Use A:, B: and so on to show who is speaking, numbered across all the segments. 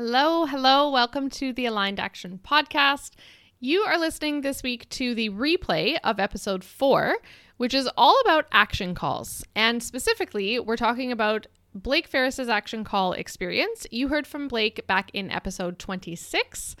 A: Hello, hello. Welcome to the Aligned Action Podcast. You are listening this week to the replay of episode four, which is all about action calls. And specifically, we're talking about Blake Ferris's action call experience. You heard from Blake back in episode 26.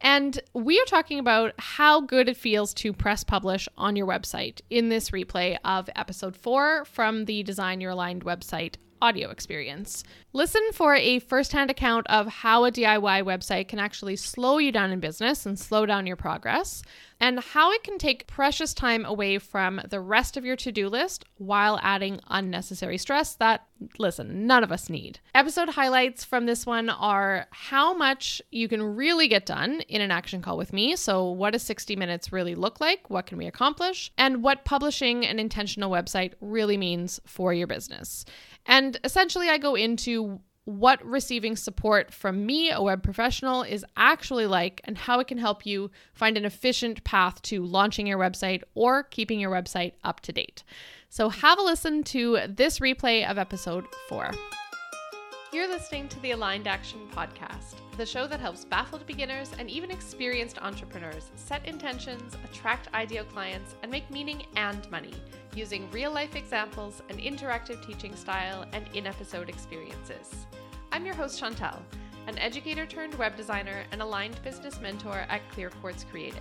A: And we are talking about how good it feels to press publish on your website in this replay of episode four from the Design Your Aligned website audio experience. Listen for a firsthand account of how a DIY website can actually slow you down in business and slow down your progress, and how it can take precious time away from the rest of your to do list while adding unnecessary stress that, listen, none of us need. Episode highlights from this one are how much you can really get done in an action call with me. So, what does 60 minutes really look like? What can we accomplish? And what publishing an intentional website really means for your business. And essentially, I go into what receiving support from me, a web professional, is actually like and how it can help you find an efficient path to launching your website or keeping your website up to date. So, have a listen to this replay of episode four. You're listening to the Aligned Action Podcast, the show that helps baffled beginners and even experienced entrepreneurs set intentions, attract ideal clients, and make meaning and money using real life examples, an interactive teaching style, and in episode experiences. I'm your host, Chantel, an educator turned web designer and aligned business mentor at Clear Quartz Creative.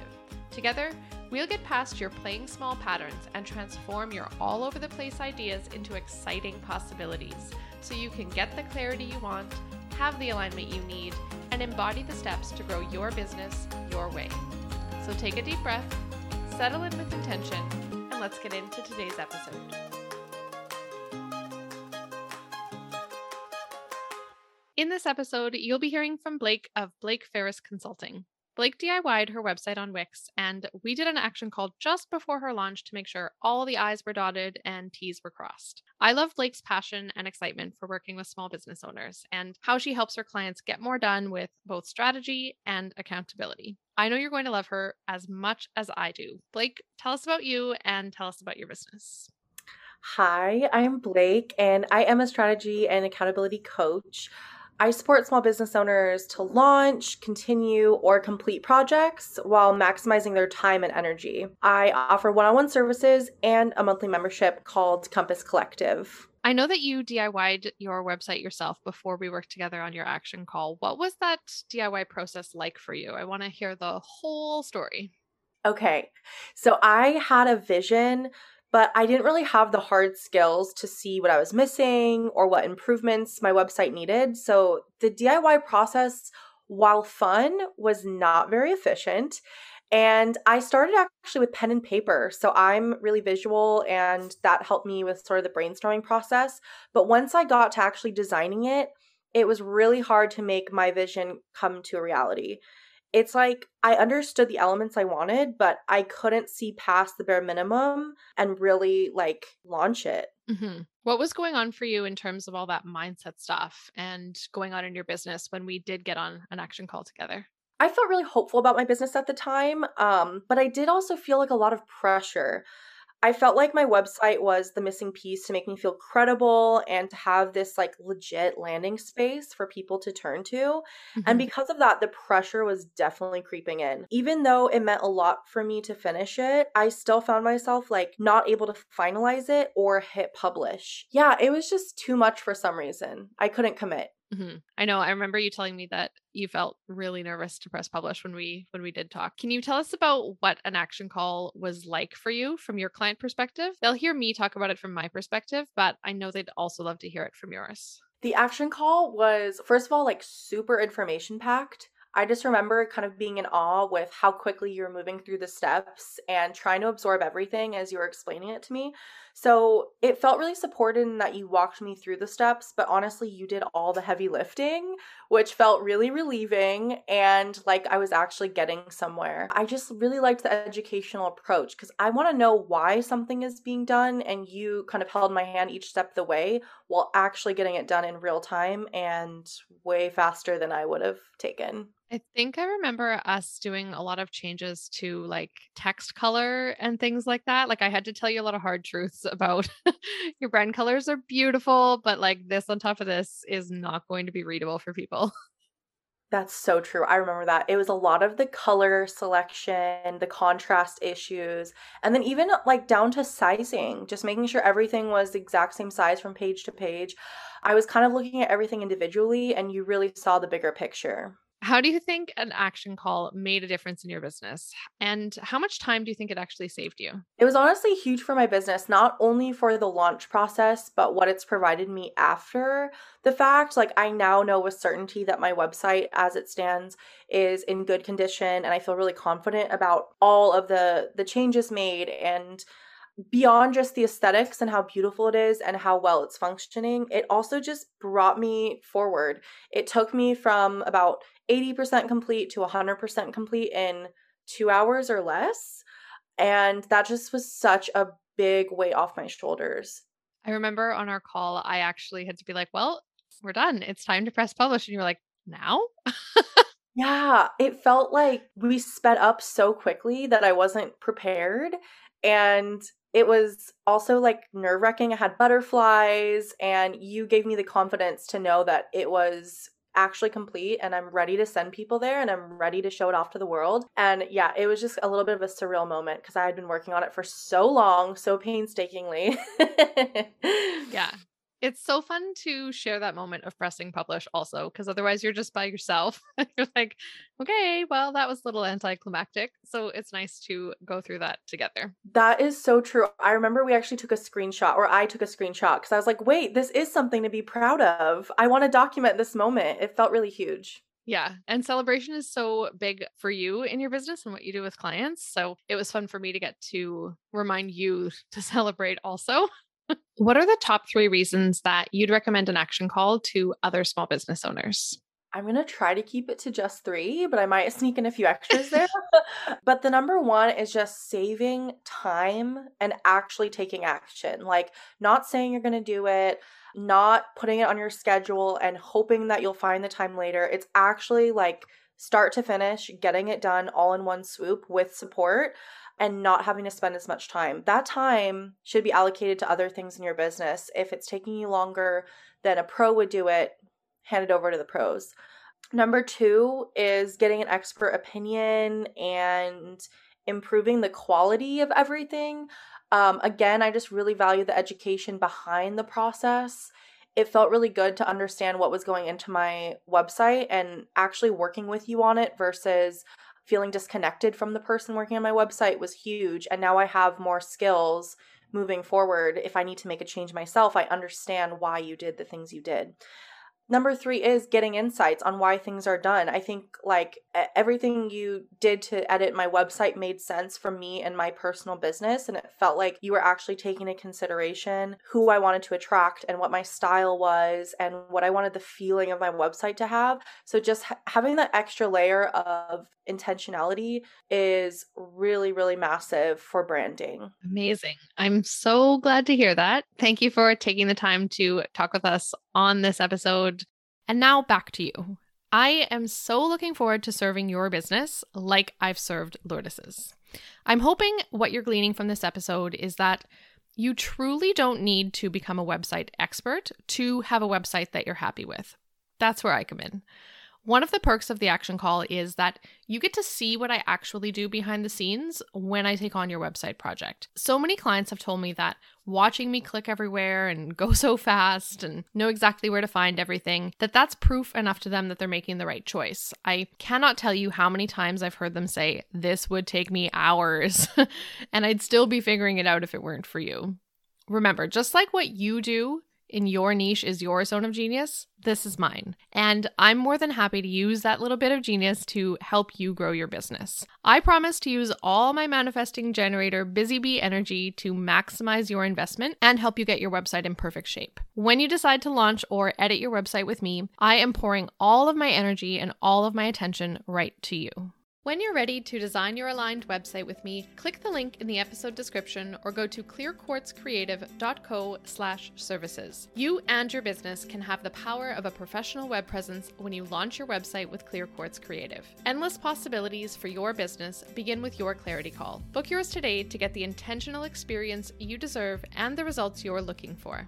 A: Together, we'll get past your playing small patterns and transform your all over the place ideas into exciting possibilities so you can get the clarity you want, have the alignment you need, and embody the steps to grow your business your way. So take a deep breath, settle in with intention, let's get into today's episode. In this episode, you'll be hearing from Blake of Blake Ferris Consulting. Blake DIY'd her website on Wix, and we did an action call just before her launch to make sure all the I's were dotted and T's were crossed. I love Blake's passion and excitement for working with small business owners and how she helps her clients get more done with both strategy and accountability. I know you're going to love her as much as I do. Blake, tell us about you and tell us about your business.
B: Hi, I'm Blake, and I am a strategy and accountability coach. I support small business owners to launch, continue, or complete projects while maximizing their time and energy. I offer one on one services and a monthly membership called Compass Collective.
A: I know that you DIY'd your website yourself before we worked together on your action call. What was that DIY process like for you? I want to hear the whole story.
B: Okay. So I had a vision but I didn't really have the hard skills to see what I was missing or what improvements my website needed. So the DIY process, while fun, was not very efficient. And I started actually with pen and paper. So I'm really visual, and that helped me with sort of the brainstorming process. But once I got to actually designing it, it was really hard to make my vision come to a reality it's like I understood the elements I wanted, but I couldn't see past the bare minimum and really like launch it.
A: Mm-hmm. What was going on for you in terms of all that mindset stuff and going on in your business when we did get on an action call together?
B: I felt really hopeful about my business at the time, um, but I did also feel like a lot of pressure. I felt like my website was the missing piece to make me feel credible and to have this like legit landing space for people to turn to. Mm-hmm. And because of that, the pressure was definitely creeping in. Even though it meant a lot for me to finish it, I still found myself like not able to finalize it or hit publish. Yeah, it was just too much for some reason. I couldn't commit.
A: Mm-hmm. I know. I remember you telling me that you felt really nervous to press publish when we when we did talk. Can you tell us about what an action call was like for you from your client perspective? They'll hear me talk about it from my perspective, but I know they'd also love to hear it from yours.
B: The action call was first of all like super information packed. I just remember kind of being in awe with how quickly you're moving through the steps and trying to absorb everything as you were explaining it to me. So it felt really supported in that you walked me through the steps, but honestly, you did all the heavy lifting, which felt really relieving and like I was actually getting somewhere. I just really liked the educational approach because I want to know why something is being done, and you kind of held my hand each step of the way while actually getting it done in real time and way faster than I would have taken.
A: I think I remember us doing a lot of changes to like text color and things like that. Like I had to tell you a lot of hard truths about your brand colors are beautiful, but like this on top of this is not going to be readable for people.
B: That's so true. I remember that. It was a lot of the color selection, the contrast issues, and then even like down to sizing, just making sure everything was the exact same size from page to page. I was kind of looking at everything individually, and you really saw the bigger picture.
A: How do you think an action call made a difference in your business? And how much time do you think it actually saved you?
B: It was honestly huge for my business, not only for the launch process, but what it's provided me after the fact. Like, I now know with certainty that my website, as it stands, is in good condition, and I feel really confident about all of the the changes made and beyond just the aesthetics and how beautiful it is and how well it's functioning, it also just brought me forward. It took me from about 80% complete to 100% complete in two hours or less. And that just was such a big weight off my shoulders.
A: I remember on our call, I actually had to be like, well, we're done. It's time to press publish. And you were like, now?
B: yeah, it felt like we sped up so quickly that I wasn't prepared. And it was also like nerve wracking. I had butterflies, and you gave me the confidence to know that it was actually complete and I'm ready to send people there and I'm ready to show it off to the world. And yeah, it was just a little bit of a surreal moment because I had been working on it for so long, so painstakingly.
A: yeah. It's so fun to share that moment of pressing publish also, because otherwise you're just by yourself. you're like, okay, well, that was a little anticlimactic. So it's nice to go through that together.
B: That is so true. I remember we actually took a screenshot, or I took a screenshot, because I was like, wait, this is something to be proud of. I want to document this moment. It felt really huge.
A: Yeah. And celebration is so big for you in your business and what you do with clients. So it was fun for me to get to remind you to celebrate also what are the top three reasons that you'd recommend an action call to other small business owners?
B: I'm going to try to keep it to just three, but I might sneak in a few extras there. but the number one is just saving time and actually taking action. Like, not saying you're going to do it, not putting it on your schedule and hoping that you'll find the time later. It's actually like start to finish, getting it done all in one swoop with support and not having to spend as much time. That time should be allocated to other things in your business. If it's taking you longer than a pro would do it, hand it over to the pros. Number two is getting an expert opinion and improving the quality of everything. Um, again, I just really value the education behind the process. It felt really good to understand what was going into my website and actually working with you on it versus feeling disconnected from the person working on my website was huge. And now I have more skills moving forward. If I need to make a change myself, I understand why you did the things you did. Number three is getting insights on why things are done. I think like everything you did to edit my website made sense for me and my personal business. And it felt like you were actually taking into consideration who I wanted to attract and what my style was and what I wanted the feeling of my website to have. So just ha- having that extra layer of intentionality is really, really massive for branding.
A: Amazing. I'm so glad to hear that. Thank you for taking the time to talk with us on this episode. And now back to you. I am so looking forward to serving your business like I've served Lourdes's. I'm hoping what you're gleaning from this episode is that you truly don't need to become a website expert to have a website that you're happy with. That's where I come in. One of the perks of the action call is that you get to see what I actually do behind the scenes when I take on your website project. So many clients have told me that watching me click everywhere and go so fast and know exactly where to find everything, that that's proof enough to them that they're making the right choice. I cannot tell you how many times I've heard them say, This would take me hours, and I'd still be figuring it out if it weren't for you. Remember, just like what you do in your niche is your zone of genius, this is mine. And I'm more than happy to use that little bit of genius to help you grow your business. I promise to use all my manifesting generator busy bee energy to maximize your investment and help you get your website in perfect shape. When you decide to launch or edit your website with me, I am pouring all of my energy and all of my attention right to you. When you're ready to design your aligned website with me, click the link in the episode description or go to clearquartzcreative.co/services. You and your business can have the power of a professional web presence when you launch your website with Clear Quartz Creative. Endless possibilities for your business begin with your clarity call. Book yours today to get the intentional experience you deserve and the results you're looking for.